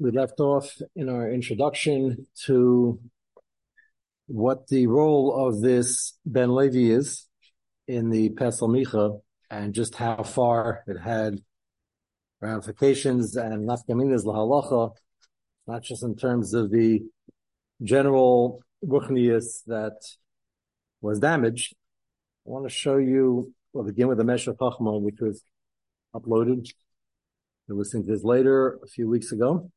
we left off in our introduction to what the role of this Ben Levi is in the Pesel Micha and just how far it had ramifications and nafkaminas lahalacha, not just in terms of the general ruchnius that was damaged. I want to show you, we'll begin with the Meshech Chachma, which was uploaded. I listened to this later a few weeks ago.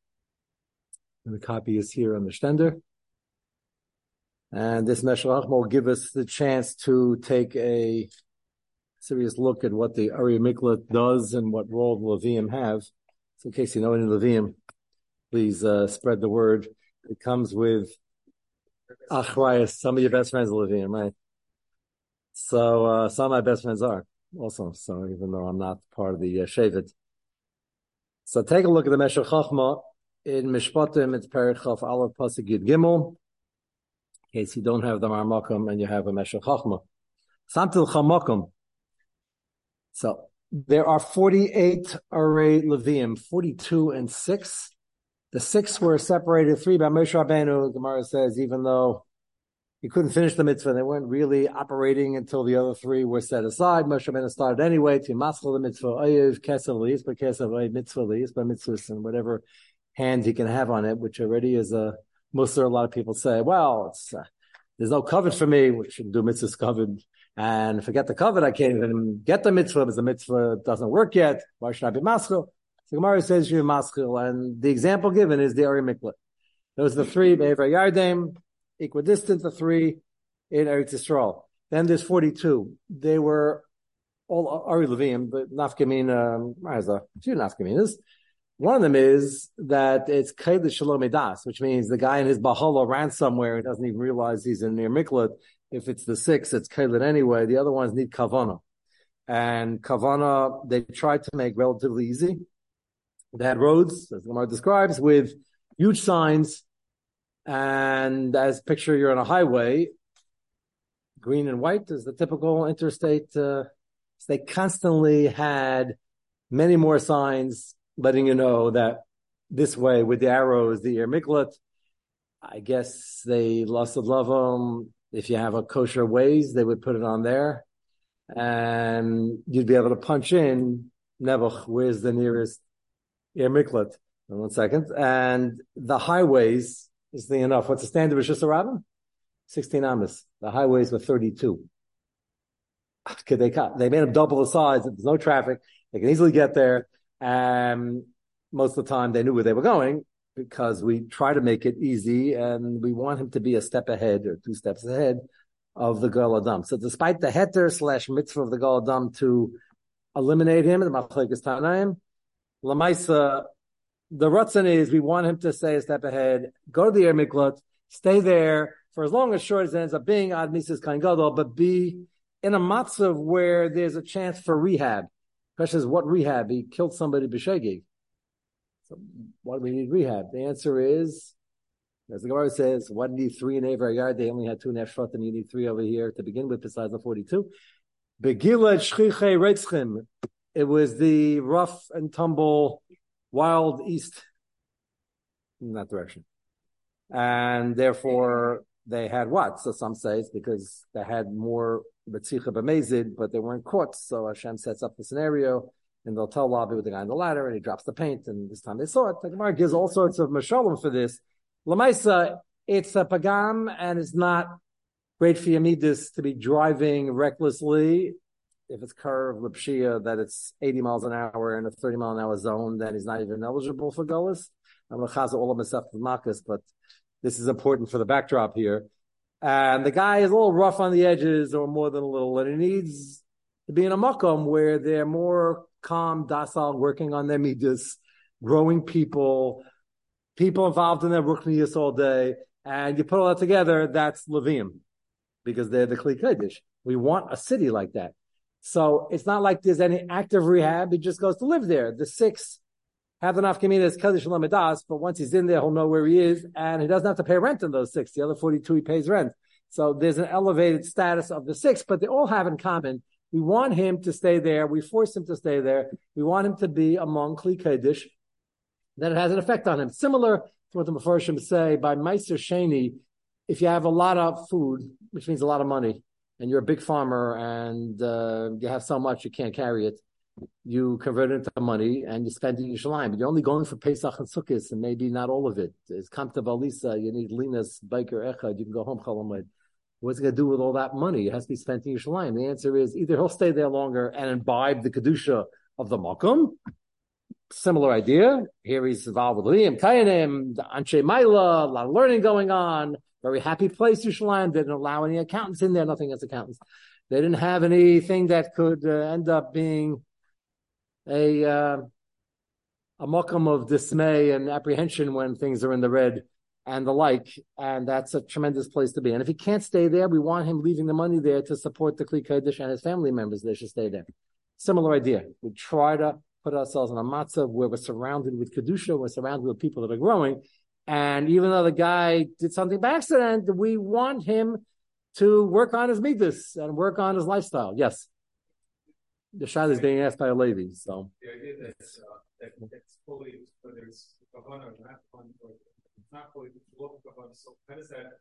And the copy is here on the stender. And this Meshech will give us the chance to take a serious look at what the Ari Miklat does and what role the Levium have. So in case you know any Levium, please uh, spread the word. It comes with Achrayas, some of your best friends are Levium, right? So uh, some of my best friends are also. So even though I'm not part of the uh, Shevet. So take a look at the Meshech Chachma in Mishpatim. It's Perichov Aleph Pasuk Gimel. In case you don't have the Marmakum and you have a Meshech Chachma. Chamakum. So there are 48 array Levium, 42 and 6. The six were separated three by Moshe Rabbeinu. Gemara says, even though he couldn't finish the mitzvah, they weren't really operating until the other three were set aside. Moshe Rabbeinu started anyway to maskal the mitzvah, ayiv, liyis, but kesav mitzvah but mitzvahs, and whatever hand he can have on it, which already is a, most of a lot of people say, well, it's, uh, there's no covet for me, we should do mitzvahs covered and forget the covet. I can't even get the mitzvah because the mitzvah doesn't work yet. Why should I be maskil? So Gemara says you're maskil, and the example given is the Ari Miklat. Those are the three Be'ever Yardim, equidistant, the three in Eretz Yisrael. Then there's 42. They were all Ari Levim, but Nafkamin, um, a few Nafkaminas. One of them is that it's Kaid Shalom Edas, which means the guy in his Bahala ran somewhere and doesn't even realize he's in near Miklat if it's the six, it's Kalit anyway. The other ones need Kavana. And Kavana, they tried to make relatively easy. They had roads, as Lamar describes, with huge signs. And as picture, you're on a highway. Green and white is the typical interstate. Uh, they constantly had many more signs letting you know that this way with the arrows, the Ir Miklat. I guess they lost the love if you have a kosher Waze, they would put it on there, and you'd be able to punch in Nebuch. Where's the nearest Ir Miklat? One second, and the highways is the enough. What's the standard of Shus Rabbin? Sixteen amas. The highways were thirty-two. Could they cut? They made them double the size. There's no traffic. They can easily get there. And most of the time, they knew where they were going because we try to make it easy and we want him to be a step ahead or two steps ahead of the Gal Adam. So despite the heter slash mitzvah of the Gal Adam to eliminate him, the Machlekes Tanaim, Lamaisa, the Ratzon is we want him to stay a step ahead, go to the Ir Miklat, stay there for as long as short as it ends up being Ad Mises Kain Gadol, but be in a matzav where there's a chance for rehab. Question is, what rehab? He killed somebody b'shegig. So why do we need rehab? The answer is, as the Gemara says, you need three in Aver Yard? They only had two in Efshat, and you need three over here to begin with, besides the 42. Begilad Shchiche Reitzchim. It was the rough and tumble, wild east in that direction. And therefore, they had what? So some say it's because they had more But they weren't caught. So Hashem sets up the scenario and they'll tell Lavi with the guy on the ladder, and he drops the paint, and this time they saw it. The Gemara gives all sorts of mashalim for this. Lamaisa, it's a pagam, and it's not great for Yamidis to be driving recklessly. If it's curved Lipshia, that it's 80 miles an hour in a 30 mile an hour zone, then he's not even eligible for Gullus. I'm going to chaz all of myself with Makas, but this is important for the backdrop here. And the guy is a little rough on the edges, or more than a little, and he needs to be in a makom where they're more calm, docile, working on their midas, growing people, people involved in their ruchnius all day, and you put all that together, that's Levium, because they're the Kli Kaddish. We want a city like that. So it's not like there's any active rehab. He just goes to live there. The six have the enough communities, Kaddish Lamadas, but once he's in there, he'll know where he is, and he doesn't have to pay rent in those six. The other 42, he pays rent. So there's an elevated status of the six, but they all have in common we want him to stay there. We force him to stay there. We want him to be among Kli Kaddish. then it has an effect on him. Similar to what the Mepharshim say by Maaser Sheni, if you have a lot of food, which means a lot of money, and you're a big farmer and uh, you have so much you can't carry it, you convert it into money and you spend it in Yerushalayim. But you're only going for Pesach and Sukkot, and maybe not all of it. It's Kamta Valisa, you need Linas, Biker Echad, you can go home Chalamed. What's it going to do with all that money? It has to be spent in Yerushalayim. The answer is either he'll stay there longer and imbibe the Kedusha of the Makom. Similar idea. Here he's involved with Liam, Kayanim, Anshe Maila, a lot of learning going on. Very happy place, Yerushalayim. Didn't allow any accountants in there, nothing as accountants. They didn't have anything that could uh, end up being a uh, a mokum of dismay and apprehension when things are in the red and the like, and that's a tremendous place to be. And if he can't stay there, we want him leaving the money there to support the Kli Kodesh and his family members. They should stay there. Similar idea. We try to put ourselves in a matzah where we're surrounded with kedusha, we're surrounded with people that are growing, and even though the guy did something by accident, we want him to work on his midas and work on his lifestyle. Yes. The shot is being asked by a lady, so. The idea that, uh, that it's fully, whether it's kavana or not, or not fully local kavana, so how does that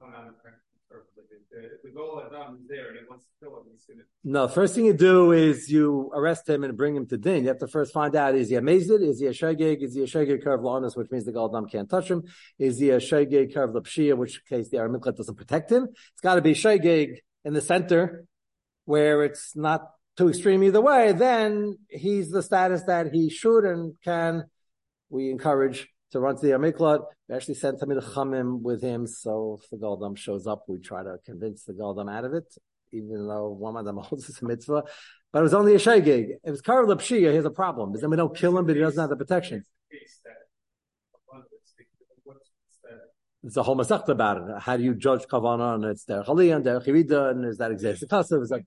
come out of practice? The goal Adam is there and he wants to kill him, he's going to. No, first thing you do is you arrest him and bring him to din. You have to first find out is he a mazid, is he a shagig, is he a shagig curve lawnus, which means the Adam can't touch him, is he a shagig curve lapshia, which case the Aramiklet doesn't protect him. It's got to be shagig in the center where it's not too extreme either way. Then he's the status that he should and can. We encourage to run to the Amiklat. We actually sent Tamid Chamim with him, so if the Galdam shows up, we try to convince the Galdam out of it, even though one of them holds a mitzvah. But it was only a shaygig. If it's Karel Pshia, here's a problem. Because then we don't kill him, but he doesn't have the protection. It's a whole masachta about it. How do you judge kavana? And it's der chaliyah and der chivida, and is that exactly passive? It's like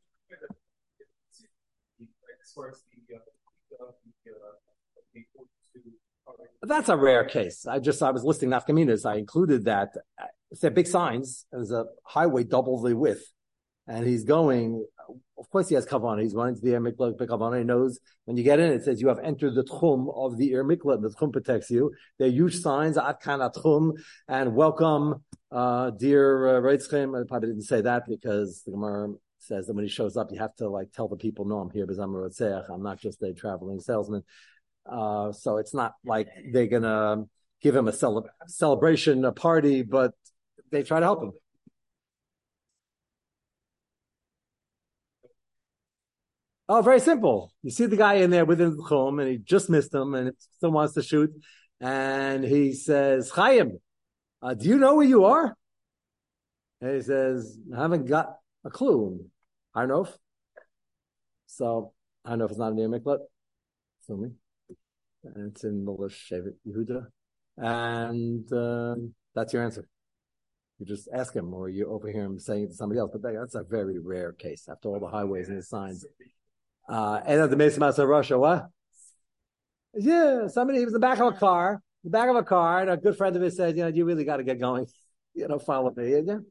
far as the, uh, the, uh, the, that's a rare case. I just, I was listing nafkaminas. I included that. It's big signs. There's a highway double the width. And he's going, of course he has kavana. He's running to the Ir Miklat kavana. He knows when you get in, it says you have entered the tchum of the Ir Miklat. The tchum protects you. There are huge signs, at kana tchum, and welcome, uh, dear uh, Reitzchem. I probably didn't say that because the Gemara says that when he shows up, you have to like tell the people, no, I'm here because I'm a I'm not just a traveling salesman. Uh, so it's not like they're gonna give him a cele- celebration, a party, but they try to help him. Oh, very simple. You see the guy in there within the chum, and he just missed him, and still wants to shoot. And he says, "Chaim, uh, do you know where you are?" And he says, "I haven't got a clue." Know. So I don't know if it's not near Miklat. Assuming and it's in Milish Shevet Yehuda, and uh, that's your answer. You just ask him, or you overhear him saying it to somebody else. But that's a very rare case after all the highways and the signs. Uh, and at the Mesa of Russia, what? Yeah, somebody he was in the back of a car, the back of a car, and a good friend of his said, "You know, you really got to get going. You know, follow me." Yeah? And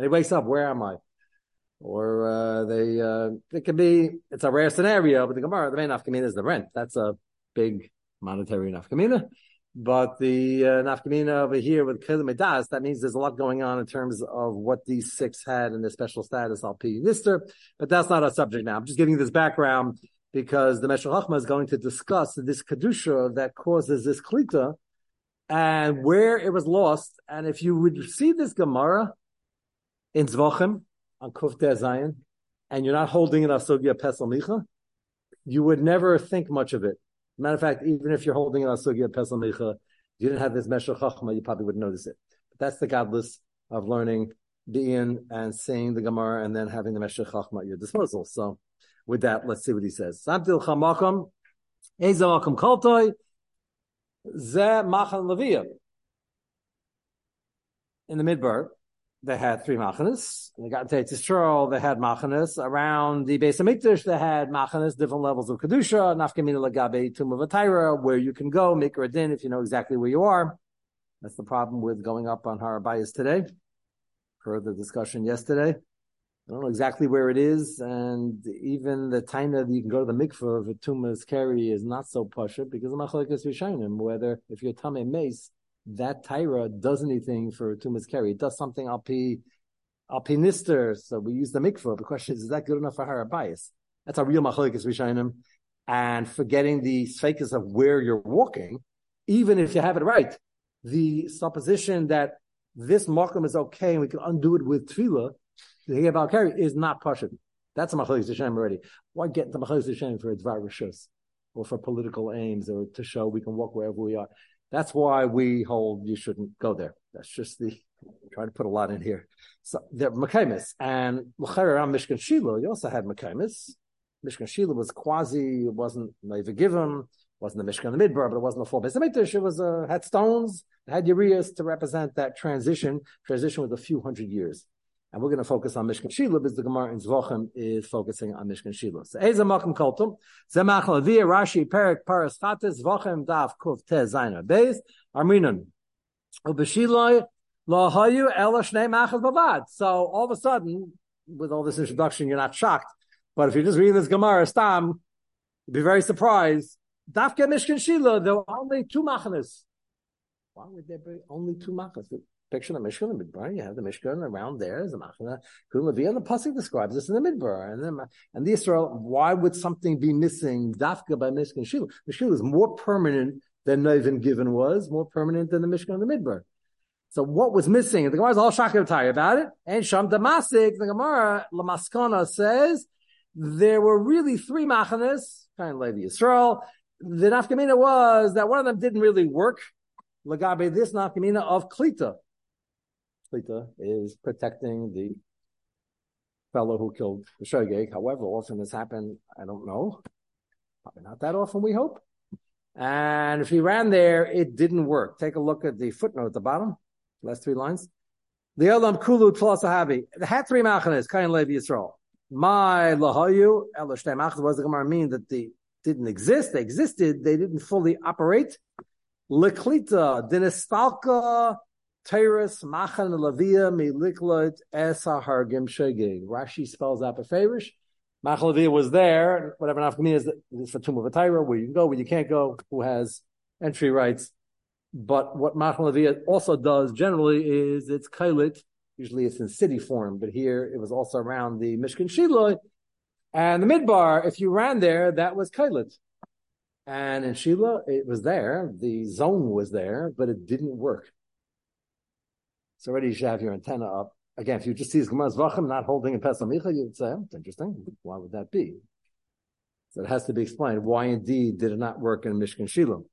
he wakes up. Where am I? Or uh, they, uh, it could be. It's a rare scenario, but the Gemara, the main afkamin is the rent. That's a big monetary nafkamina. But the uh, nafkamina over here with Kilimidas, that means there's a lot going on in terms of what these six had in their special status, al p nister. But that's not our subject now. I'm just giving you this background because the Meshech Chachma is going to discuss this kedusha that causes this klita and where it was lost. And if you would see this Gemara in Zvachim on Kuf Zion, and you're not holding it Asogya Pesel Micha, you would never think much of it. Matter of fact, even if you're holding it on Sugya Pesel Micha, you didn't have this Meshech Chachma, you probably wouldn't notice it. But that's the godless of learning being and saying the Gemara and then having the Meshech Chachma at your disposal. So with that, let's see what he says. Samtil Chamakom, Ezamakom Koltoi, Ze Machan Leviyah. In the Midbar, they had three machanas. They got into Yisrael, they had machanas. Around the base of they had machanas, different levels of Kedusha, Nafkamina Lagabe, Tomb of Atira, where you can go, make a din if you know exactly where you are. That's the problem with going up on Harabayas today. Further discussion yesterday. I don't know exactly where it is, and even the taina that you can go to the mikveh of a tumas carry is not so pasha because of machlekes rishonim. Whether if you're tame mace, that Tyra does anything for tumas carry, it does something alpi alpi nister. So we use the mikveh. The question is, is that good enough for hara bias? That's a real machlekes rishonim. And forgetting the sfekas of where you're walking, even if you have it right, the supposition that this makom is okay and we can undo it with tefillah the Hegel carry is not Pashut. That's a Machalis Hashem already. Why get the Machalis Hashem for a Dvar Rishus or for political aims or to show we can walk wherever we are? That's why we hold you shouldn't go there. That's just the trying to put a lot in here. So the Mekaimis and around Mishkan Shiloh, you also had Mekaimis. Mishkan Shiloh was quasi, it wasn't Neva Givim, wasn't the Mishkan the Midbar, but it wasn't a full base It was uh, had stones, had Urias to represent that transition. Transition was a few hundred years. And we're going to focus on Mishkan Shiloh because the Gemara in Zvochem is focusing on Mishkan Shiloh. So, Eza Makim Koltum, Zemach Lavia, Rashi, Perik, Paras Chates, Zvochem, Daf, Kuf, Te, Zaina, Beis, Arminan. Ubeshiloi, Lo Hayu, Ela Shnei Machal Bavad. So, all of a sudden, with all this introduction, you're not shocked. But if you're just reading this Gemara, Stam, you'd be very surprised. Dafke Mishkan Shiloh, there were only two machanas. Why would there be only two machanas? Picture the Mishkan and the Midbar. You have the Mishkan around there as a Machana Kulavia, and the pasuk describes this in the Midbar. And then and the Israel, why would something be missing? Dafka by Mishkan Shiloh. Mishkan is more permanent than Nevin given was, more permanent than the Mishkan and the Midbar. So what was missing? The Gemara is all shakavatari about it. And Sham Damasik, the Gemara Lamaskana says there were really three machanas, kind of like the Yisrael. The nafkamina was that one of them didn't really work. Lagabe this nafkamina of Klita. Shlita is protecting the fellow who killed the Shogeg. However often this happened, I don't know. Probably not that often, we hope. And if he ran there, it didn't work. Take a look at the footnote at the bottom, last three lines. The Elam Kulu Tlasahabi. The had three machanes, Kain Levi Yisrael. My Lahayu, Elashtei Machas, was the Gemara mean that they didn't exist? They existed, they didn't fully operate. Leklita, Dinistalka, Tyrus Machan Lavia Meliklot Esa Hargim Rashi spells out Beferish. Machan Lavia was there. Whatever Nafkami is, it's the tomb of a Tyra where you can go, where you can't go, who has entry rights. But what Machan Lavia also does generally is it's Kailit. Usually it's in city form, but here it was also around the Mishkan Shiloh. And the Midbar, if you ran there, that was Kailit. And in Shiloh, it was there. The zone was there, but it didn't work. So already you should have your antenna up. Again, if you just see Gemara Zvachim not holding a Pesel Micha, you'd say, oh, interesting. Why would that be? So it has to be explained. Why indeed did it not work in Mishkan Shiloh?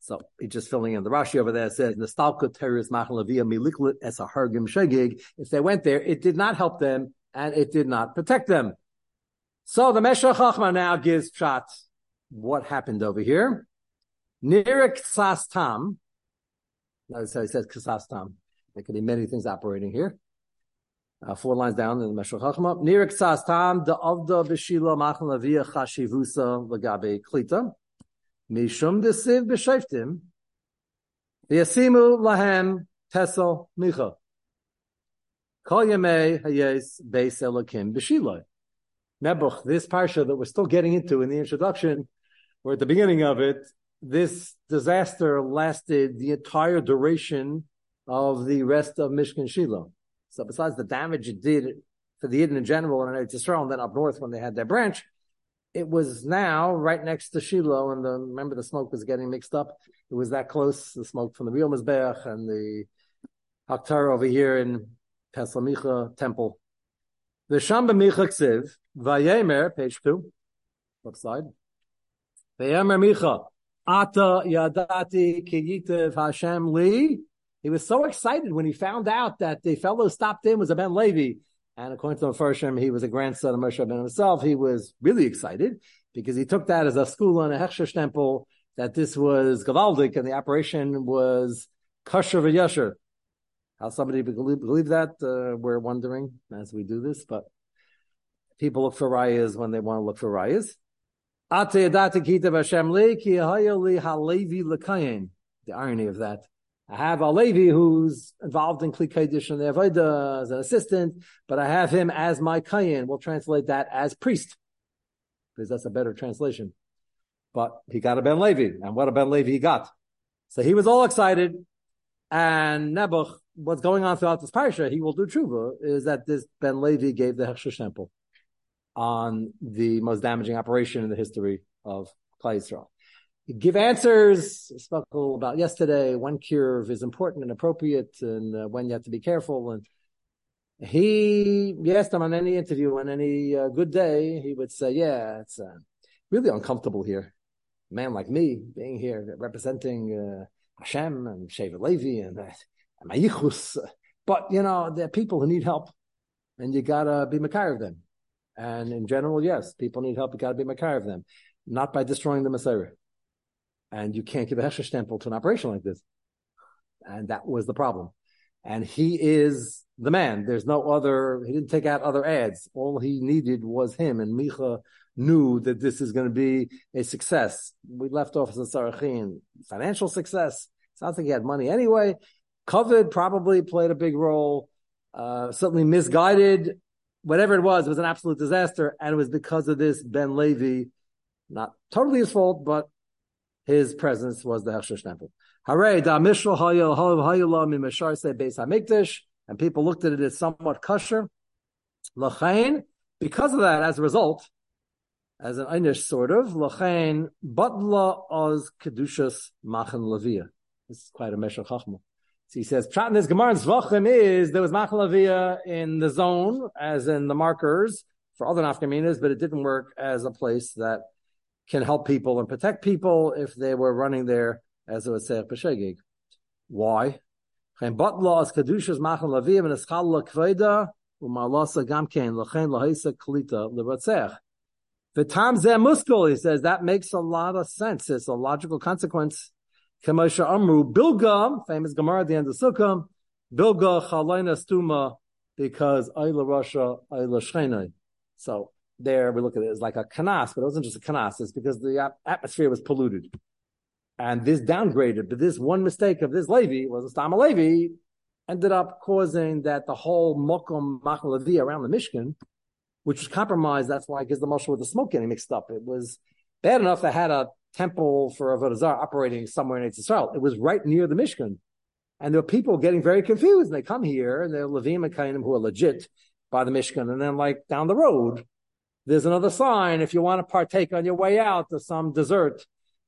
So he's just filling in. The Rashi over there says, Nostalka terrorist Machalavia miliklit es a hargim shegig. If they went there, it did not help them and it did not protect them. So the Meshech Chachma now gives shots. What happened over here? Nirik Sastam, so he says kasastam. There could be many things operating here. Uh, four lines down in the Meshech Chachma. Nirik sastam the avda b'shila machan lavia chashivusa lagabe klita. Mishum desiv b'shayftim. V'yasimu lahem tesel micha. Kol hayes beis elokim b'shila. Nebuch, this parsha that we're still getting into in the introduction, or at the beginning of it, this disaster lasted the entire duration of the rest of Mishkan Shiloh. So besides the damage it did for the Eden in general and Israel, and then up north when they had their branch, it was now right next to Shiloh, and the, remember the smoke was getting mixed up. It was that close, the smoke from the real Mizbeach and the Haktar over here in Peslamicha temple. The Shamba Micha Ksiv, Vayemer, page two, flip side. Vayemer Micha, Ata Yadati Kiyitev Hashem Li. He was so excited when he found out that the fellow stopped in was a Ben Levi. And according to the Farshim, he was a grandson of Moshe Ben himself. He was really excited because he took that as a school and a Hechsher stempel that this was Gavaldik and the operation was kosher v'yasher. How somebody believe, believe that? Uh, we're wondering as we do this, but people look for rayas when they want to look for rayas. The irony of that. I have a Levi who's involved in Kli and the Avodah as an assistant, but I have him as my Kayin. We'll translate that as priest, because that's a better translation. But he got a Ben Levi, and what a Ben Levi he got. So he was all excited, and Nebuch, what's going on throughout this parsha, he will do tshuva, is that this Ben Levi gave the Hechsher Stempel on the most damaging operation in the history of Klal Yisrael give answers. Spoke a little about yesterday. When curve is important and appropriate, and uh, when you have to be careful. And he asked him on any interview, on any uh, good day, he would say, "Yeah, it's uh, really uncomfortable here. A man like me being here representing uh, Hashem and Shevet Levi and, uh, and Mayichus. But you know, there are people who need help, and you gotta be makar of them. And in general, yes, people need help. You gotta be makar of them, not by destroying the Messiah." and you can't give a Hechsher stempel to an operation like this. And that was the problem. And he is the man. There's no other, he didn't take out other ads. All he needed was him. And Micha knew that this is going to be a success. We left off as a Sarachin, financial success. Sounds like he had money anyway. COVID probably played a big role. Uh, certainly misguided. Whatever it was, it was an absolute disaster. And it was because of this Ben Levi, not totally his fault, but his presence was the Hechsher Stempel. Hooray, da mishra beis hamikdash, and people looked at it as somewhat kosher. Lachain, because of that, as a result, as an einish sort of, lachain batla oz kedushas machen levia. This is quite a meshech chachma. So he says, Pshat in this Gemara Zvachim is there was Machalavia in the zone, as in the markers for other nafkaminas, but it didn't work as a place that can help people and protect people if they were running there as it would say b'shegig. Why? But laws kedushas machan lavim and eschal lekveda umalasa gamkein lachen lahaisa klita levatzech. V'tam zeh muskul, he says, that makes a lot of sense. It's a logical consequence. Kamosha Amru, Bilga, famous Gemara at the end of Sukkah, Bilga chalaina stuma, because Ayla Russia, Ayla Shchenai. So there we look at it as like a kanas, but it wasn't just a kanas. It's because the atmosphere was polluted. And this downgraded, but this one mistake of this Levi was a Stama Levi ended up causing that the whole Mokum Machalavi around the Mishkan, which was compromised. That's why because the Moshe with the smoke getting mixed up. It was bad enough that had a temple for a Vodazar operating somewhere in Israel. It was right near the Mishkan. And there were people getting very confused. And they come here and they're Levim and Kainim who are legit by the Mishkan. And then like down the road, there's another sign. If you want to partake on your way out of some dessert,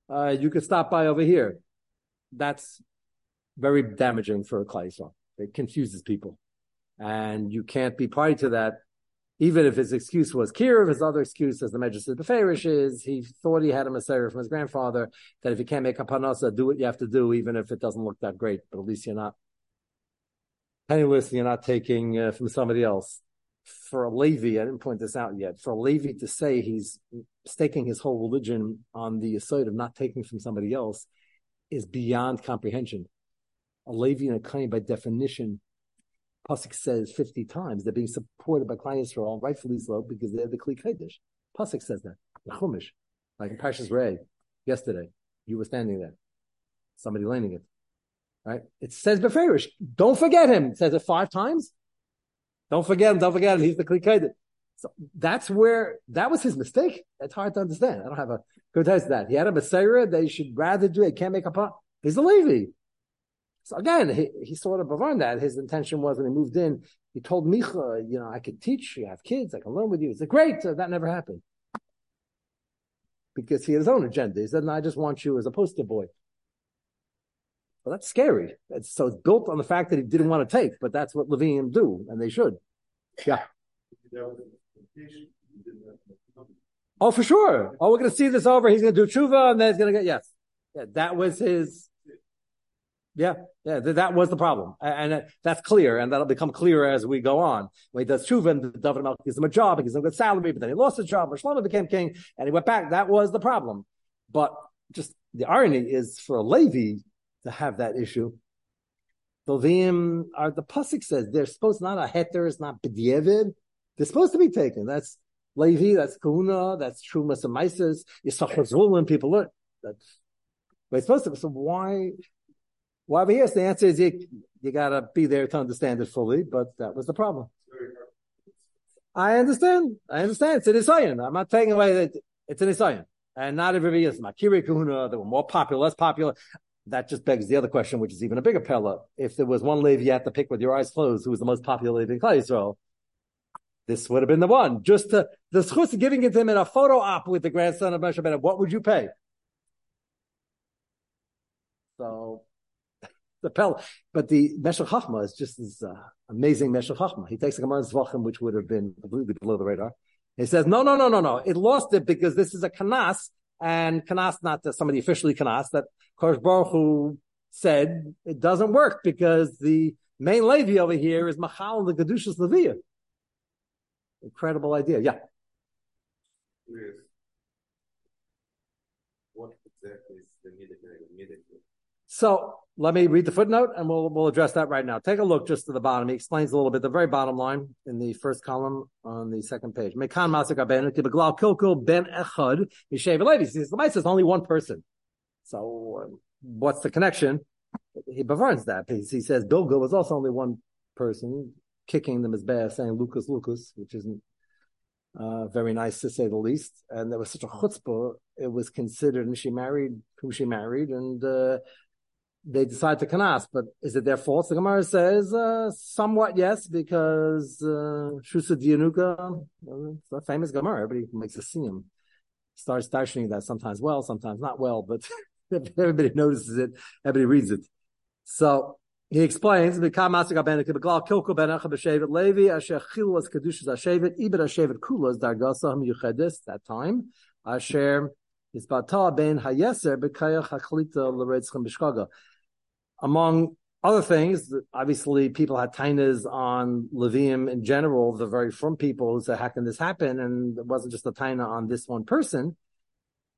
uh, you could stop by over here. That's very damaging for a Klaisel. It confuses people. And you can't be party to that. Even if his excuse was Kirov, his other excuse, as the Medrash of Beferish, is he thought he had a Messiah from his grandfather, that if you can't make a panasa, do what you have to do, even if it doesn't look that great, but at least you're not penniless you're not taking uh, from somebody else for a Levi, I didn't point this out yet, for a Levi to say he's staking his whole religion on the aside of not taking from somebody else is beyond comprehension. A Levi and a Kain, by definition, Pasuk says 50 times they're being supported by Klal Yisrael, rightfully so, because they're the Kli Kodesh. Pasuk says that. The Chumash, like in Parshas Ray, yesterday, you were standing there. Somebody leaning it. Right? It says Beferish. Don't forget him. It says it five times. Don't forget him. Don't forget him. He's the Kli So that's where that was his mistake. It's hard to understand. I don't have a good of that. He had a Messiah. They should rather do it. Can't make a pot. He's a Levi. So again, he, he sort of on that. His intention was when he moved in, he told Micha, you know, I could teach you, have kids, I can learn with you. He said, great. So that never happened. Because he had his own agenda. He said, no, I just want you as a poster boy. Well, that's scary. It's, so it's built on the fact that he didn't want to take, but that's what Levium do, and they should. Yeah. Oh, for sure. Oh, we're going to see this over. He's going to do tshuva, and then he's going to get yes. Yeah, that was his. Yeah, yeah, that was the problem, and uh, that's clear, and that'll become clearer as we go on. When he does tshuva, and David Melch gives him a job, he gives him a good salary, but then he lost his job, or Shlomo became king, and he went back. That was the problem. But just the irony is for a Levi, to have that issue. Dovim are the pasuk says they're supposed not a heter, it's not b'dievid. They're supposed to be taken. That's Levi, that's Kuna, that's Trumas and Mises, Yisachar Zvulun, people look. That's they're supposed to. So why? Why well, yes, the answer is you, you gotta be there to understand it fully, but that was the problem. I understand. I understand. It's an Isayan. I'm not taking away that it's an Isayan. And not everybody is Makiri Kahuna, they were more popular, less popular. That just begs the other question, which is even a bigger pella. If there was one Levi you had to pick with your eyes closed, who was the most popular Levi in Yisrael, this would have been the one. Just to, the schus giving it to him in a photo op with the grandson of Moshe what would you pay? So, the Pella, but the Meshech Chachma is just this uh, amazing Meshech Chachma. He takes a Gemara's Zvachim, which would have been completely below the radar. He says, no, no, no, no, no. It lost it because this is a kanas, and kanas, not somebody officially kanas, that Kosh Baruch Hu said it doesn't work because the main Levi over here is Machal the Gedushas Leviah. Incredible idea. Yeah. Yes. What exactly is the So let me read the footnote and we'll, we'll address that right now. Take a look just to the bottom. He explains a little bit, the very bottom line in the first column on the second page. Mekan Kilkul Ben Echad Mishav. He says, the mice is only one person. So uh, what's the connection? He bavars that. He, he says Bilga was also only one person kicking them as bad, saying Lucas, Lucas, which isn't uh, very nice to say the least. And there was such a chutzpah. It was considered, and she married who she married, and uh, they decide to kanas, but is it their fault? The Gemara says, uh, somewhat yes, because, uh, Shusa Dianuka, it's a famous Gemara. Everybody makes a siyum. Starts darshaning that sometimes well, sometimes not well, but everybody notices it. Everybody reads it. So, he explains, "Mikam masik ben kibeglal kilko ben acha b'shevet Levi asher chilas kedushas ashevet ibet ashevet kulas dargasa hamiyuchedes that time asher b'shkaga among other things, obviously people had tainas on Levium in general, the very from people who said, how can this happen? And it wasn't just a taina on this one person,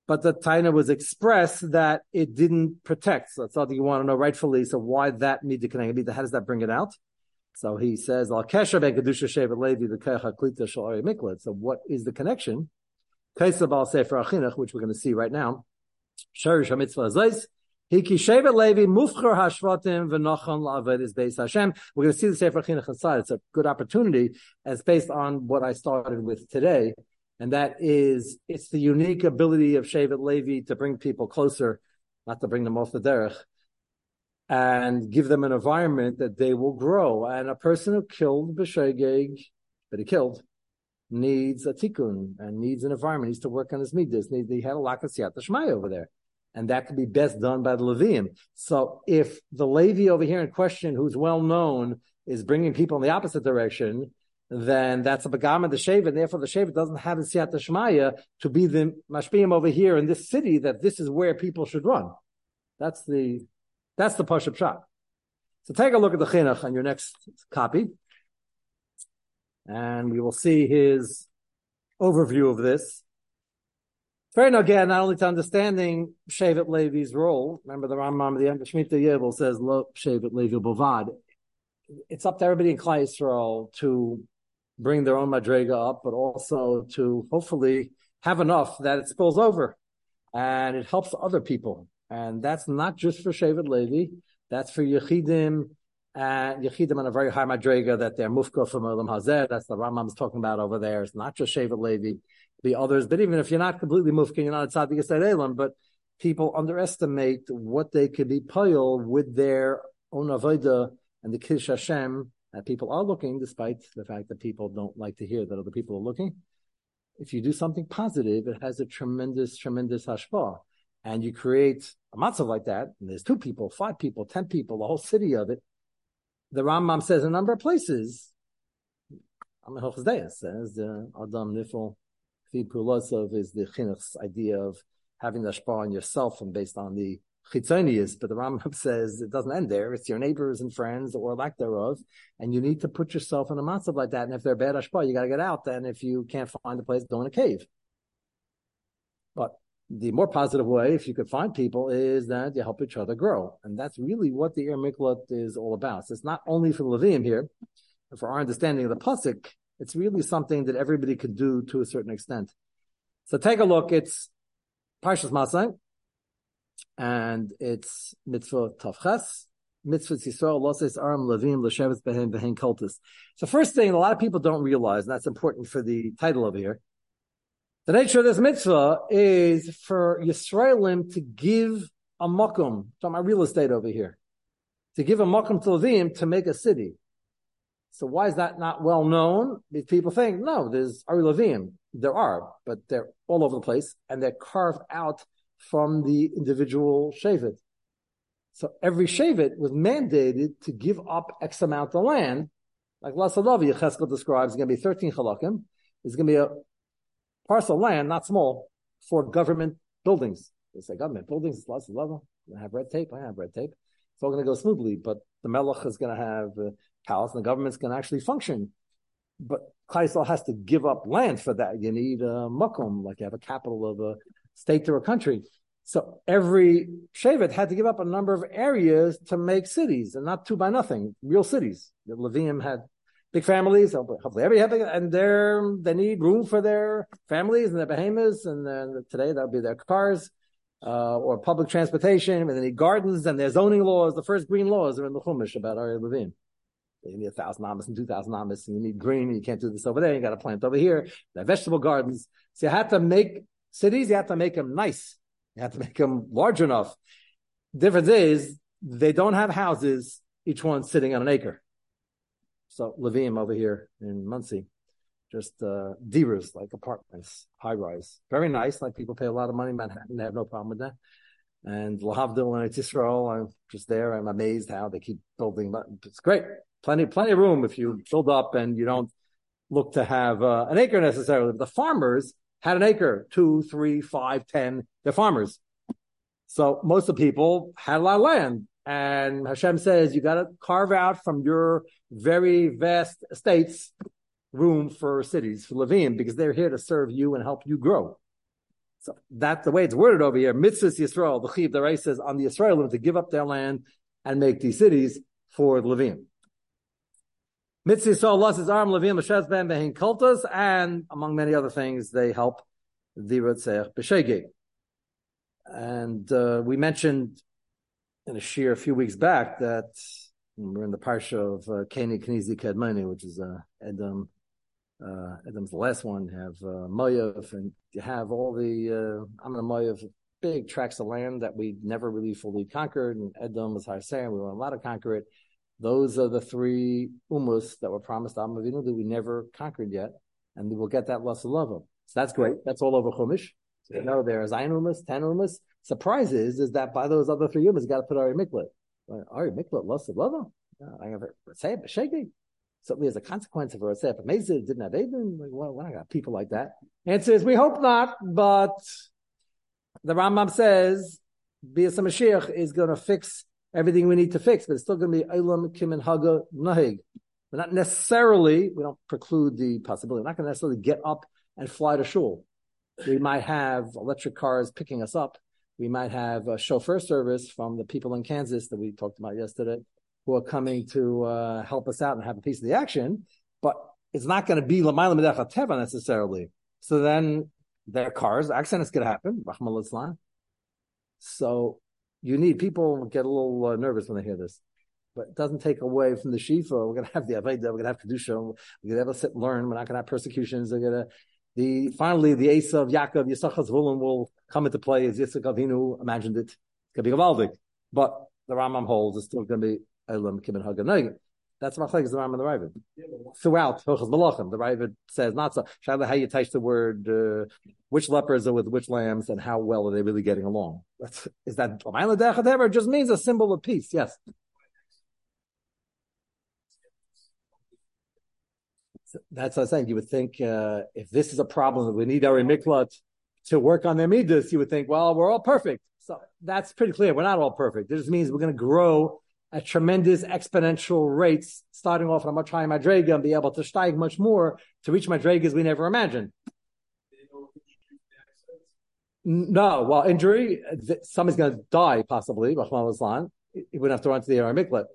but the taina was expressed that it didn't protect. So that's something you want to know rightfully. So why that need to connect? How does that bring it out? So he says, Al Kesha ben Kedusha Shevet Levi, the Klita Shalari Miklet. So what is the connection? Kaisa Bal Sefer Achinach, which we're going to see right now. Sharish HaMitzvah Zayz, Hiki Levi Mufcher Hashvatim V'Nochon La'aved is based Hashem. We're going to see the Sefer Chinuch inside. It's a good opportunity, and it's based on what I started with today, and that is it's the unique ability of Shevet Levi to bring people closer, not to bring them off the derech, and give them an environment that they will grow. And a person who killed B'Shegeg, that he killed, needs a tikkun and needs an environment. He needs to work on his midas. He had a lack of siyat over there and that could be best done by the Levium. So if the Levi over here in question, who's well known, is bringing people in the opposite direction, then that's a begam the Shevet, and therefore the Shevet doesn't have the Siyat Shemaya to be the Mashpiyim over here in this city that this is where people should run. That's the, that's the push-up shot. So take a look at the Chinuch on your next copy, and we will see his overview of this. Very again, not only to understanding Shevet Levi's role. Remember the Rambam, the end of Shemitah says, "Lo Shevet Levi Bovad." It's up to everybody in Klal Yisrael to bring their own madrega up, but also to hopefully have enough that it spills over, and it helps other people. And that's not just for Shevet Levi; that's for Yechidim and Yechidim on a very high madrega that they're mufka from Olam Hazeh. That's the Rambam's talking about over there. It's not just Shevet Levi the others. But even if you're not completely mufkin, you're not a tzaddik elam, but people underestimate what they could be pile with their own and the kiddush Hashem. That people are looking, despite the fact that people don't like to hear that other people are looking. If you do something positive, it has a tremendous, tremendous hashpah. And you create a matzav like that, and there's two people, five people, ten people, the whole city of it. The Rambam says a number of places. Amir says the Adam Nifel the Pulosov is the chinuch's idea of having the ashpah on yourself and based on the chitzonius, but the Rambam says it doesn't end there. It's your neighbors and friends or lack thereof, and you need to put yourself in a matzav like that. And if they're bad ashpah, you got to get out. Then if you can't find a place, go in a cave. But the more positive way, if you could find people, is that you help each other grow, and that's really what the Ir Miklat is all about. So it's not only for the Levium here, for our understanding of the pasuk it's really something that everybody could do to a certain extent. So take a look. It's Parshas Masay, and it's mitzvah tavches, mitzvahs Yisrael loses arm levim l'shevet behen behen kultus. So first thing, a lot of people don't realize, and that's important for the title over here. The nature of this mitzvah is for Yisraelim to give a makom, talking about real estate over here, to give a makom to Levim to make a city. So why is that not well known? People think, no, there's Ari Levim. There are, but they're all over the place and they're carved out from the individual Shevet. So every Shevet was mandated to give up X amount of land. Like Lasalavi, Yecheskel describes, it's going to be 13 halakim. It's going to be a parcel of land, not small, for government buildings. They say government buildings, it's lots. I have red tape. I have red tape. It's all going to go smoothly, but the Melech is going to have a palace and the government's to actually function. But Kaisel has to give up land for that. You need a makom, like you have a capital of a state or a country. So every Shevet had to give up a number of areas to make cities, and not two by nothing, real cities. The Levium had big families, hopefully every and they're, they need room for their families and their behemoths, and then today that'll be their cars, uh, or public transportation, and they need gardens, and their zoning laws, the first green laws are in the Chumash about our Levim. You need a thousand amas and two thousand amas, and you need green, and you can't do this over there, you got to plant over here, have vegetable gardens. So you have to make cities, you have to make them nice. You have to make them large enough. Difference is, they don't have houses, each one sitting on an acre. So Levim over here in Monsey, just uh divas like apartments, high rise, very nice. Like people pay a lot of money in Manhattan, they have no problem with that. And Lahavdil and Israel, I'm just there. I'm amazed how they keep building. It's great, plenty, plenty of room if you build up and you don't look to have uh, an acre necessarily. But the farmers had an acre, two, three, five, ten. They're farmers. So most of the people had a lot of land. And Hashem says, you got to carve out from your very vast estates room for cities, for Levim, because they're here to serve you and help you grow. So that's the way it's worded over here. Mitzvahs Yisrael, the Chiv, the Ray says on the Israelim to give up their land and make these cities for Levim. Yisrael lost his arm, Levim, Hashem, Behin, and among many other things, they help the Ritzech B'Shegeg. And uh, we mentioned in a shir a few weeks back that we're in the parsha of uh, Keni Knizi which is uh, Edom. Uh, Edom's the last one. Have uh, and you have all the uh, Amon Moav, big tracts of land that we never really fully conquered. And Edom was Harsayim. We want a lot to conquer it. Those are the three umus that were promised Amavinu that we never conquered yet, and we will get that loss of love. So that's great. That's all over Chumash. So you know there's nine umus, ten umus, surprise is, is that by those other three humans, you got to put Ari Miklat. Ari Miklat lost the love. I have say it, shaking. Certainly as a consequence of a but Mesa didn't have Aiden. Like, well, I got people like that. Answer is, we hope not, but the Rambam says, Bias Mashiach is going to fix everything we need to fix, but it's still going to be Eilam Kim and Haga Nahig. But not necessarily, we don't preclude the possibility. We're not going to necessarily get up and fly to shul. We might have electric cars picking us up we might have a chauffeur service from the people in Kansas that we talked about yesterday who are coming to uh, help us out and have a piece of the action, but it's not going to be Lamayla Medecha Teva necessarily. So then their cars, accidents to happen. So you need people get a little uh, nervous when they hear this. But it doesn't take away from the Shifa. We're going to have the Aveda, we're going to have show, we're going to have to sit and learn, we're not going to have persecutions, we're going to the finally the ace of Yaakov Yisachar Zvulun will come into play as Yitzchak Avinu imagined it. It's going to be Gavaldik, but the Rambam holds it's still going to be Elam Kibbin Haganeg. That's Machlek is the Rambam and the Ravid. Throughout Hilchas Malachim, the Ravid says not so. Shala, how you touch the word, uh, which lepers are with which lambs, and how well are they really getting along? That's, is that It just means a symbol of peace. Yes. that's what I'm saying. You would think uh, if this is a problem that we need our miklat to work on their midas, you would think, well, we're all perfect. So that's pretty clear. We're not all perfect. It just means we're going to grow at tremendous exponential rates, starting off at a much higher madrega and be able to steig much more to reach madregas we never imagined. No, well, injury, somebody's going to die possibly, Rahman Islam. He wouldn't have to run to the Aram Miklat.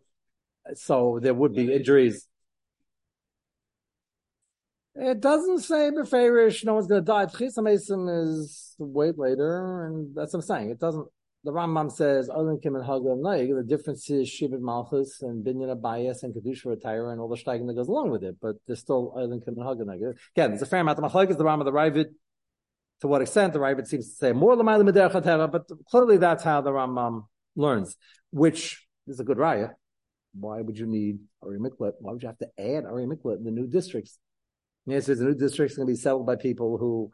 So there would be injuries it doesn't say beferish, no one's going to die. Tchisa Mason is wait later, and that's what I'm saying. It doesn't the Rambam says, the difference is Shibud Malchus and Binyan Abayas and Kedusha Retire and all the steiging that goes along with it, but there's still Olim Kim and. Again, there's a fair amount of Machlaik is the Rambam, the Ravid, to what extent the Ravid seems to say more Lamaila Mederach HaTeva, but clearly that's how the Rambam learns, which is a good raya. Why would you need Ari Miklat? Why would you have to add Ari Miklat in the new districts? The answer is the new districts are going to be settled by people who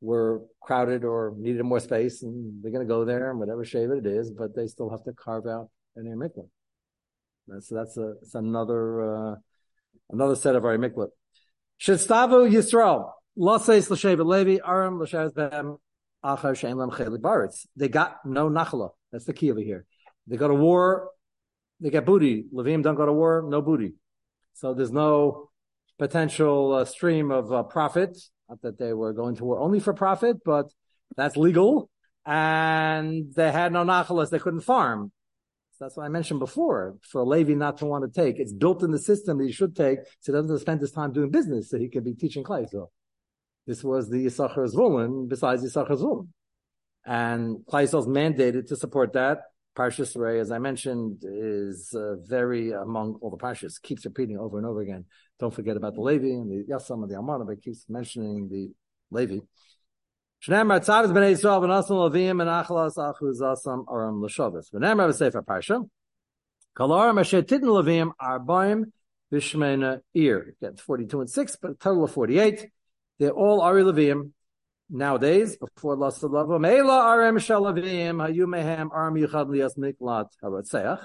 were crowded or needed more space, and they're going to go there and whatever shave it is, but they still have to carve out an Ari Miklat. That's a another uh, another set of Miklat. Shestavu Yisrael. Levi Aram bem achar chelik baritz. They got no nachla. That's the key over here. They go to war. They get booty. Levim don't go to war. No booty. So there's no potential uh, stream of uh, profit. Not that they were going to war only for profit, but that's legal. And they had no nachalas. They couldn't farm. So that's what I mentioned before. For a Levi not to want to take, it's built in the system that he should take, so he doesn't spend his time doing business, so he can be teaching Klai. So this was the Yisachar Zvulun besides Yisachar Zvulun. And Klaisel's mandated to support that. Parshas Re'eh, as I mentioned, is uh, very among all the Parshas, keeps repeating over and over again. Don't forget about the Levi and the Yassam and the Almana, but keeps mentioning the Levi. Shneimar Tzavis b'nei Yisrael v'nasim Levim and Achalas Achuz Asam Aram L'Shavas. V'neimar v'sefer Parsha. Kalarim asher tidin Levim arbaim v'shmeina ir. Again, 42 and 6, but a total of 48. They're all Ari Levim nowadays, before Last Lavam. Eila Arem Shalavim, Lias Miklat Haratseach.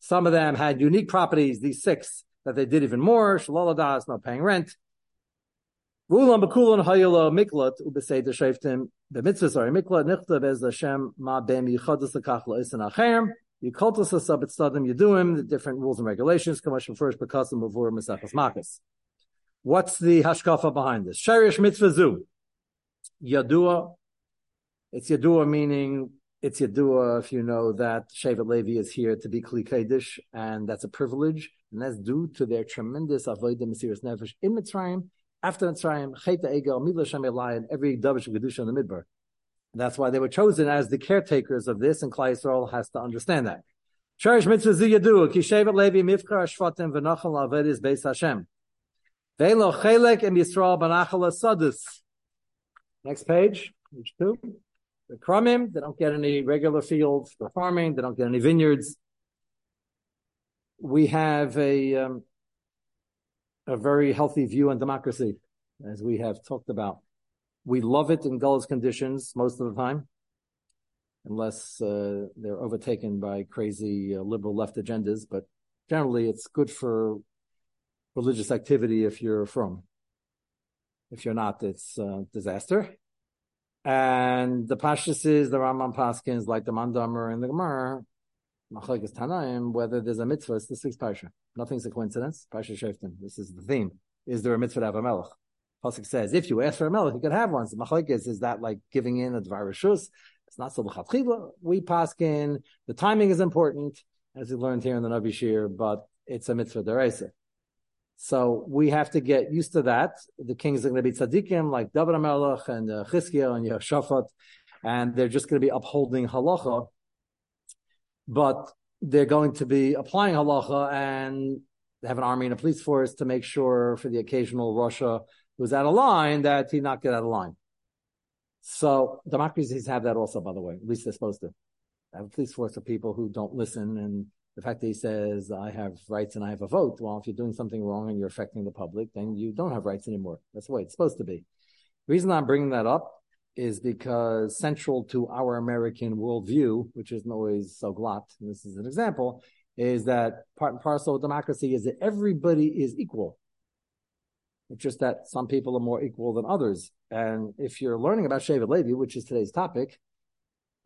Some of them had unique properties, these six, that they did even more. Shalaladas, not paying rent. Vulam Hayala Miklat, the mitzvahs are Miklat, Nichtav Ez Hashem, Ma Bem Yichadus Lakachla Isan Acherem. You cultus us the different rules and regulations, commercial first, Bekasim before Mesachas Makas. What's the hashkafa behind this? Sharish mitzvah zu. Yadua. It's Yadua meaning it's Yadua if you know that Shevet Levi is here to be Kli Kedish, and that's a privilege, and that's due to their tremendous Avodah Mesiris Nefesh in Mitzrayim, after Mitzrayim, Cheta Egel, Mila Shem and every Davish Gedusha in the Midbar. That's why they were chosen as the caretakers of this, and Klal Yisrael has to understand that. Sharish mitzvah zu Yadua, ki Shevet Levi mifkar ashvatim v'nachal aved is Beis Hashem. Ve'lo chelek im Yisrael banachala sadus. Next page, page two. The Krumim, they don't get any regular fields for farming. They don't get any vineyards. We have a um, a very healthy view on democracy, as we have talked about. We love it in Gullah's conditions most of the time, unless uh, they're overtaken by crazy uh, liberal left agendas. But generally, it's good for religious activity if you're from. If you're not, it's a disaster. And the Pashas is the Rambam Paskins, like the Mandamer and the Gemara, Machlekes Tanaim, whether there's a mitzvah, it's the sixth Parsha. Nothing's a coincidence. Parsha Shoftim. This is the theme. Is there a mitzvah to have a melech? Pasuk says, if you ask for a melech, you can have one. So Machlekes, is that like giving in a Dvar Rishus? It's not so l'chatchila. We paskin. The timing is important, as we learned here in the Navi Shir, but it's a mitzvah deraisa. So we have to get used to that. The kings are going to be tzaddikim like David HaMelech and uh, Chizkiah and Yehoshaphat, and they're just going to be upholding halacha, but they're going to be applying halacha and have an army and a police force to make sure for the occasional Russia who's out of line that he not get out of line. So democracies have that also, by the way. At least they're supposed to have a police force of people who don't listen and the fact that he says, I have rights and I have a vote. Well, if you're doing something wrong and you're affecting the public, then you don't have rights anymore. That's the way it's supposed to be. The reason I'm bringing that up is because central to our American worldview, which isn't always so glot, this is an example, is that part and parcel of democracy is that everybody is equal. It's just that some people are more equal than others. And if you're learning about Shevet Levi, which is today's topic,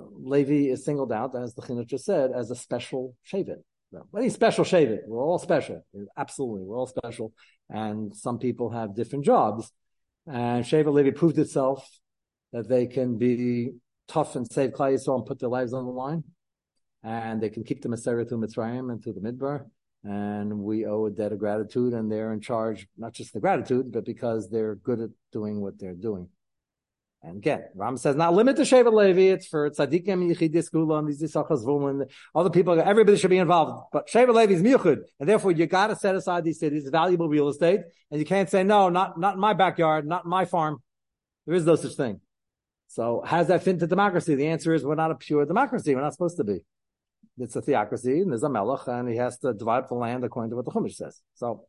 Levi is singled out, as the Chinuch just said, as a special Shavit. No, any special Shavit. We're all special. Absolutely. We're all special. And some people have different jobs. And Shevet Levi proved itself that they can be tough and save Klai and put their lives on the line. And they can keep the Maseret to Mitzrayim and to the Midbar. And we owe a debt of gratitude and they're in charge, not just the gratitude, but because they're good at doing what they're doing. And again, Ram says not limit to Shevet Levi. It's for tzaddikim, yichidis, gulam, yisachas vulim. Other people, everybody should be involved. But Shevet Levi is miyuchud, and therefore you got to set aside these cities, valuable real estate, and you can't say no, not not in my backyard, not in my farm. There is no such thing. So, how does that fit into democracy? The answer is we're not a pure democracy. We're not supposed to be. It's a theocracy, and there's a melech, and he has to divide up the land according to what the Chumash says. So,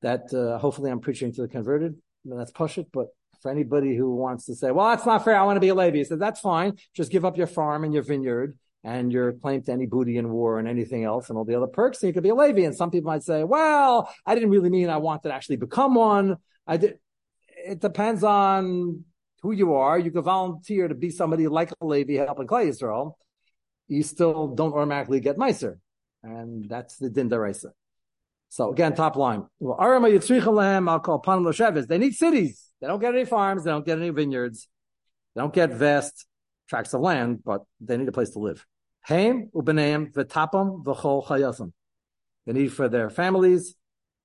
that uh, hopefully I'm preaching to the converted. I mean, that's push it, but for anybody who wants to say, well, that's not fair. I want to be a Levi. He said, that's fine. Just give up your farm and your vineyard and your claim to any booty in war and anything else and all the other perks. And you could be a Levi. And some people might say, well, I didn't really mean I wanted to actually become one. I did. It depends on who you are. You could volunteer to be somebody like a Levi helping Klal Yisrael. You still don't automatically get nicer. And that's the din. So again, top line. They need cities. They don't get any farms. They don't get any vineyards. They don't get vast tracts of land, but they need a place to live. Haim v'tapam v'chol chayasam. They need for their families,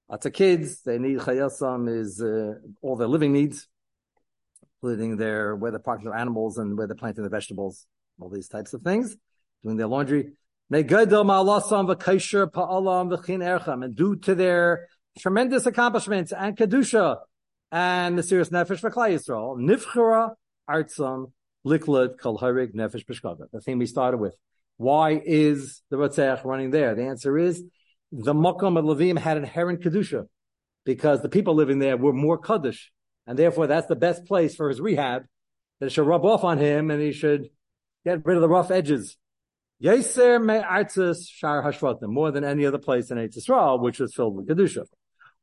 lots of kids. They need chayasam is uh, all their living needs, including their where they're parking their animals and where they're planting the vegetables, all these types of things, doing their laundry. And due to their tremendous accomplishments and kedusha and the serious nefesh v'klal Yisrael, nifchara artzam liklad kol harig nefesh b'shkava. The thing we started with. Why is the Ratzach running there? The answer is the Makom of Levim had inherent kedusha because the people living there were more kaddish, and therefore that's the best place for his rehab. That it should rub off on him, and he should get rid of the rough edges. Yeser me'artzis shar hashvatim, more than any other place in Eretz Yisrael, which was filled with kedusha.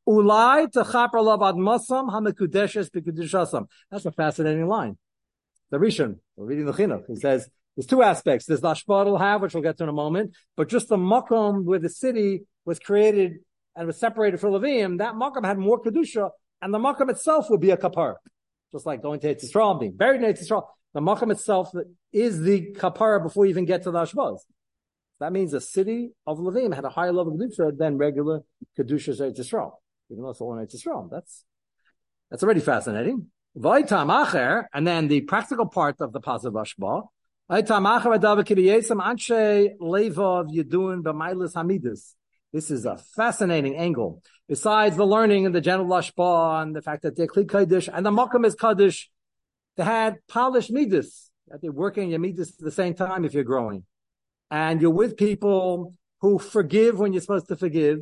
Ulai techaper lavad masam hamekudeshes b'kedushasam. That's a fascinating line. The Rishon, we're reading the Chinuch, he says, there's two aspects. There's the will have, which we'll get to in a moment, but just the Makom where the city was created and was separated for Levim, that Makom had more Kedusha, and the Makom itself would be a kapar. Just like going to Yisrael, being buried in Yisrael. The Makom itself is the kapara before you even get to the Ashbaz. That means the city of Levim had a higher level of Kedusha than regular Kedusha Eretz Yisrael even though it's all in Eretz Yisrael. That's, that's already fascinating. Vaitam acher, and then the practical part of the Pazav Ashba. Vaitam acher levov yedun. This is a fascinating angle. Besides the learning and the general Ashba and the fact that they're Kli Kaddish and the Makam is Kaddish, they had polished midas. They're working your midas at the same time if you're growing. And you're with people who forgive when you're supposed to forgive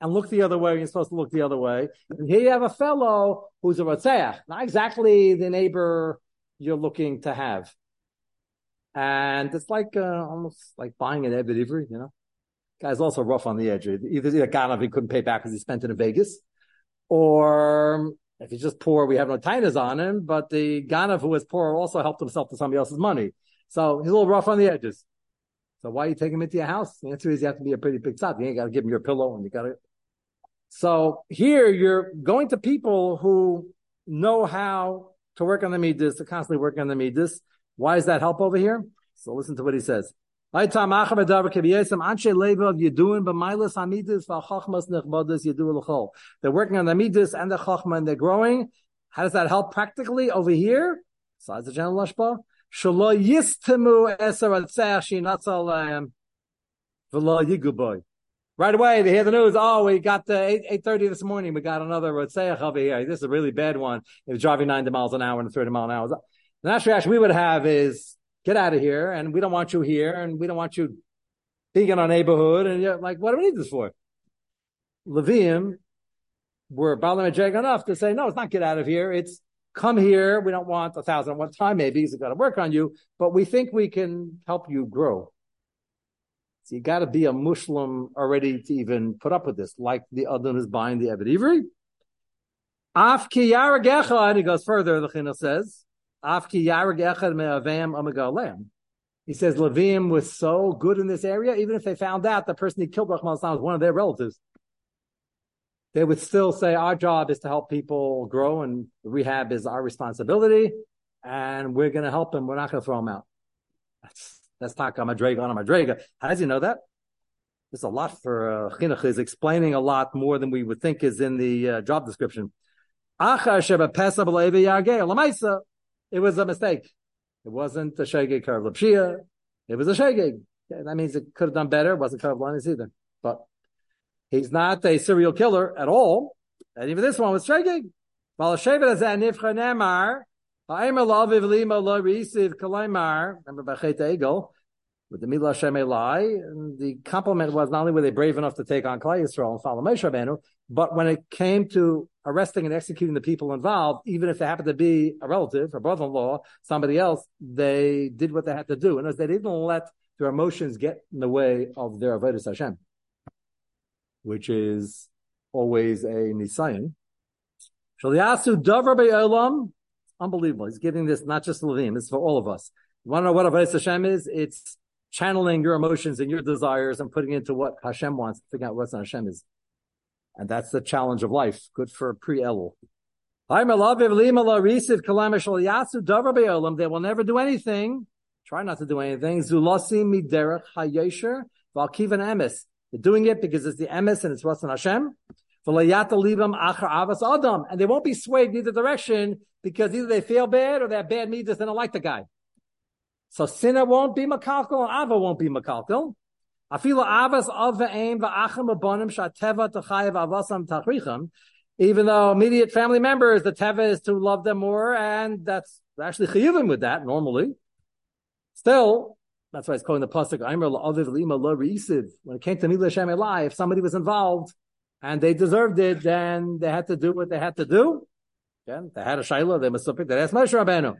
and look the other way you're supposed to look the other way. And here you have a fellow who's a Ratzeach, not exactly the neighbor you're looking to have. And it's like, uh, almost like buying an Ebed Ivri, you know? Guy's also rough on the edge. Either, either he couldn't pay back because he spent it in Vegas, or if he's just poor, we have no tainas on him, but the Ganav who was poor also helped himself to somebody else's money. So he's a little rough on the edges. So why are you taking him into your house? The answer is you have to be a pretty big tzad. You ain't got to give him your pillow and you got to so here you're going to people who know how to work on the midas, to constantly work on the midas. Why does that help over here? So listen to what he says. They're working on the midas and the chachma and they're growing. How does that help practically over here? Besides the general lashba. Shalo yistemu eser natzal v'lo yiguboy. Right away, they hear the news. Oh, we got the eight eight thirty this morning. We got another Rotseach over here. This is a really bad one. It was driving ninety miles an hour and thirty mile an hour. The natural reaction we would have is get out of here, and we don't want you here, and we don't want you being in our neighborhood. And you're like, what do we need this for? Levium were Balaam and enough to say, no, it's not get out of here. It's come here. We don't want a thousand at one time, maybe. He's got to work on you, but we think we can help you grow. So you got to be a Muslim already to even put up with this, like the other is buying the Ebed Ivri. Afki yarag echad, he goes further, the Chinuch says, Afki yarag echad me'avam amagalem. He says Levim was so good in this area, even if they found out the person he killed Rahman was one of their relatives, they would still say our job is to help people grow and rehab is our responsibility, and we're going to help them. We're not going to throw them out. That's that's Taka Madrega on a Madrega. How does he know that? There's a lot for uh, Chinuch is explaining a lot more than we would think is in the uh, job description. It was a mistake. It wasn't a Karev Lapshia. It was a shegeg. That means it could have done better. It wasn't Lanis either. But he's not a serial killer at all. And even this one was shegeg. Remember Bachet Egel with the Milah Shem Elai, and the compliment was not only were they brave enough to take on Klal Yisrael and follow Moshe Rabbeinu, but when it came to arresting and executing the people involved, even if they happened to be a relative, a brother-in-law, somebody else, they did what they had to do. And as they didn't let their emotions get in the way of their avodas Hashem, which is always a nisayan. Shaliyasu davar be'olam, unbelievable. He's giving this not just to Levim, it's for all of us. You want to know what avodas Hashem is? It's channeling your emotions and your desires and putting into what Hashem wants, figuring out what Hashem is. And that's the challenge of life. Good for pre-Elul. They will never do anything. Try not to do anything. Zulasim miderech hayosher valkivan emes. They're doing it because it's the emes and it's in Hashem. And they won't be swayed in either direction because either they feel bad or they're bad midas. They don't like the guy. So sinner won't be makalkal and ava won't be makalkal. Afila avas aim abonim shateva tachayev avasam. Even though immediate family members, the teva is to love them more, and that's actually chiyuvim with that normally. Still, that's why it's calling the pasuk Aimer. When it came to Mila Shem Elai, if somebody was involved and they deserved it, then they had to do what they had to do. Again, they had a shayla, they must have picked that. That's Moshe Rabbeinu.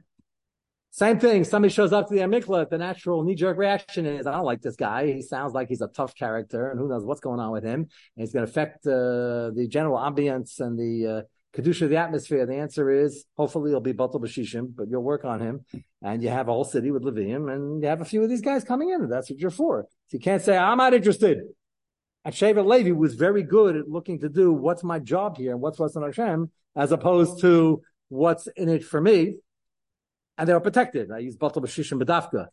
Same thing. Somebody shows up to the Amikla. The natural knee jerk reaction is, I don't like this guy. He sounds like he's a tough character and who knows what's going on with him. And it's going to affect uh, the general ambience and the uh, Kedusha of the atmosphere. The answer is, hopefully he'll be Batal Bashishim, but you'll work on him. And you have a whole city with Levium and you have a few of these guys coming in. That's what you're for. So you can't say, I'm not interested. And Shevet Levi was very good at looking to do what's my job here and what's what's in Hashem, as opposed to what's in it for me and they were protected. I use Batal Bashishim Bedafka.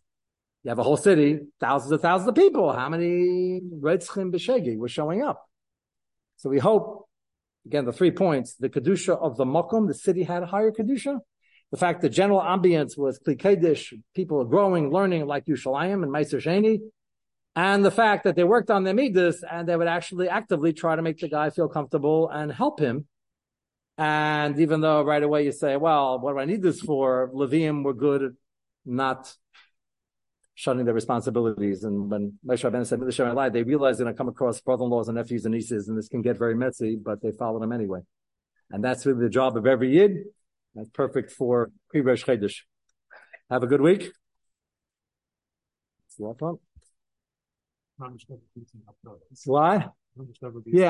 You have a whole city, thousands of thousands of people. How many Retzchim B'Shegi were showing up? So we hope, again, the three points, the Kedusha of the Mokum, the city had a higher Kedusha. The fact the general ambience was Kli people growing, learning like Yushalayim and Maaser Sheni. And the fact that they worked on their midas and they would actually actively try to make the guy feel comfortable and help him and even though right away you say, well, what do I need this for? Levium were good at not shunning their responsibilities. And when Moshe Rabbeinu said, Milah they realized they're going to come across brother-in-laws and nephews and nieces, and this can get very messy, but they followed them anyway. And that's really the job of every Yid. That's perfect for pre-Rosh Chodesh. Have a good week. What? Why? Yeah.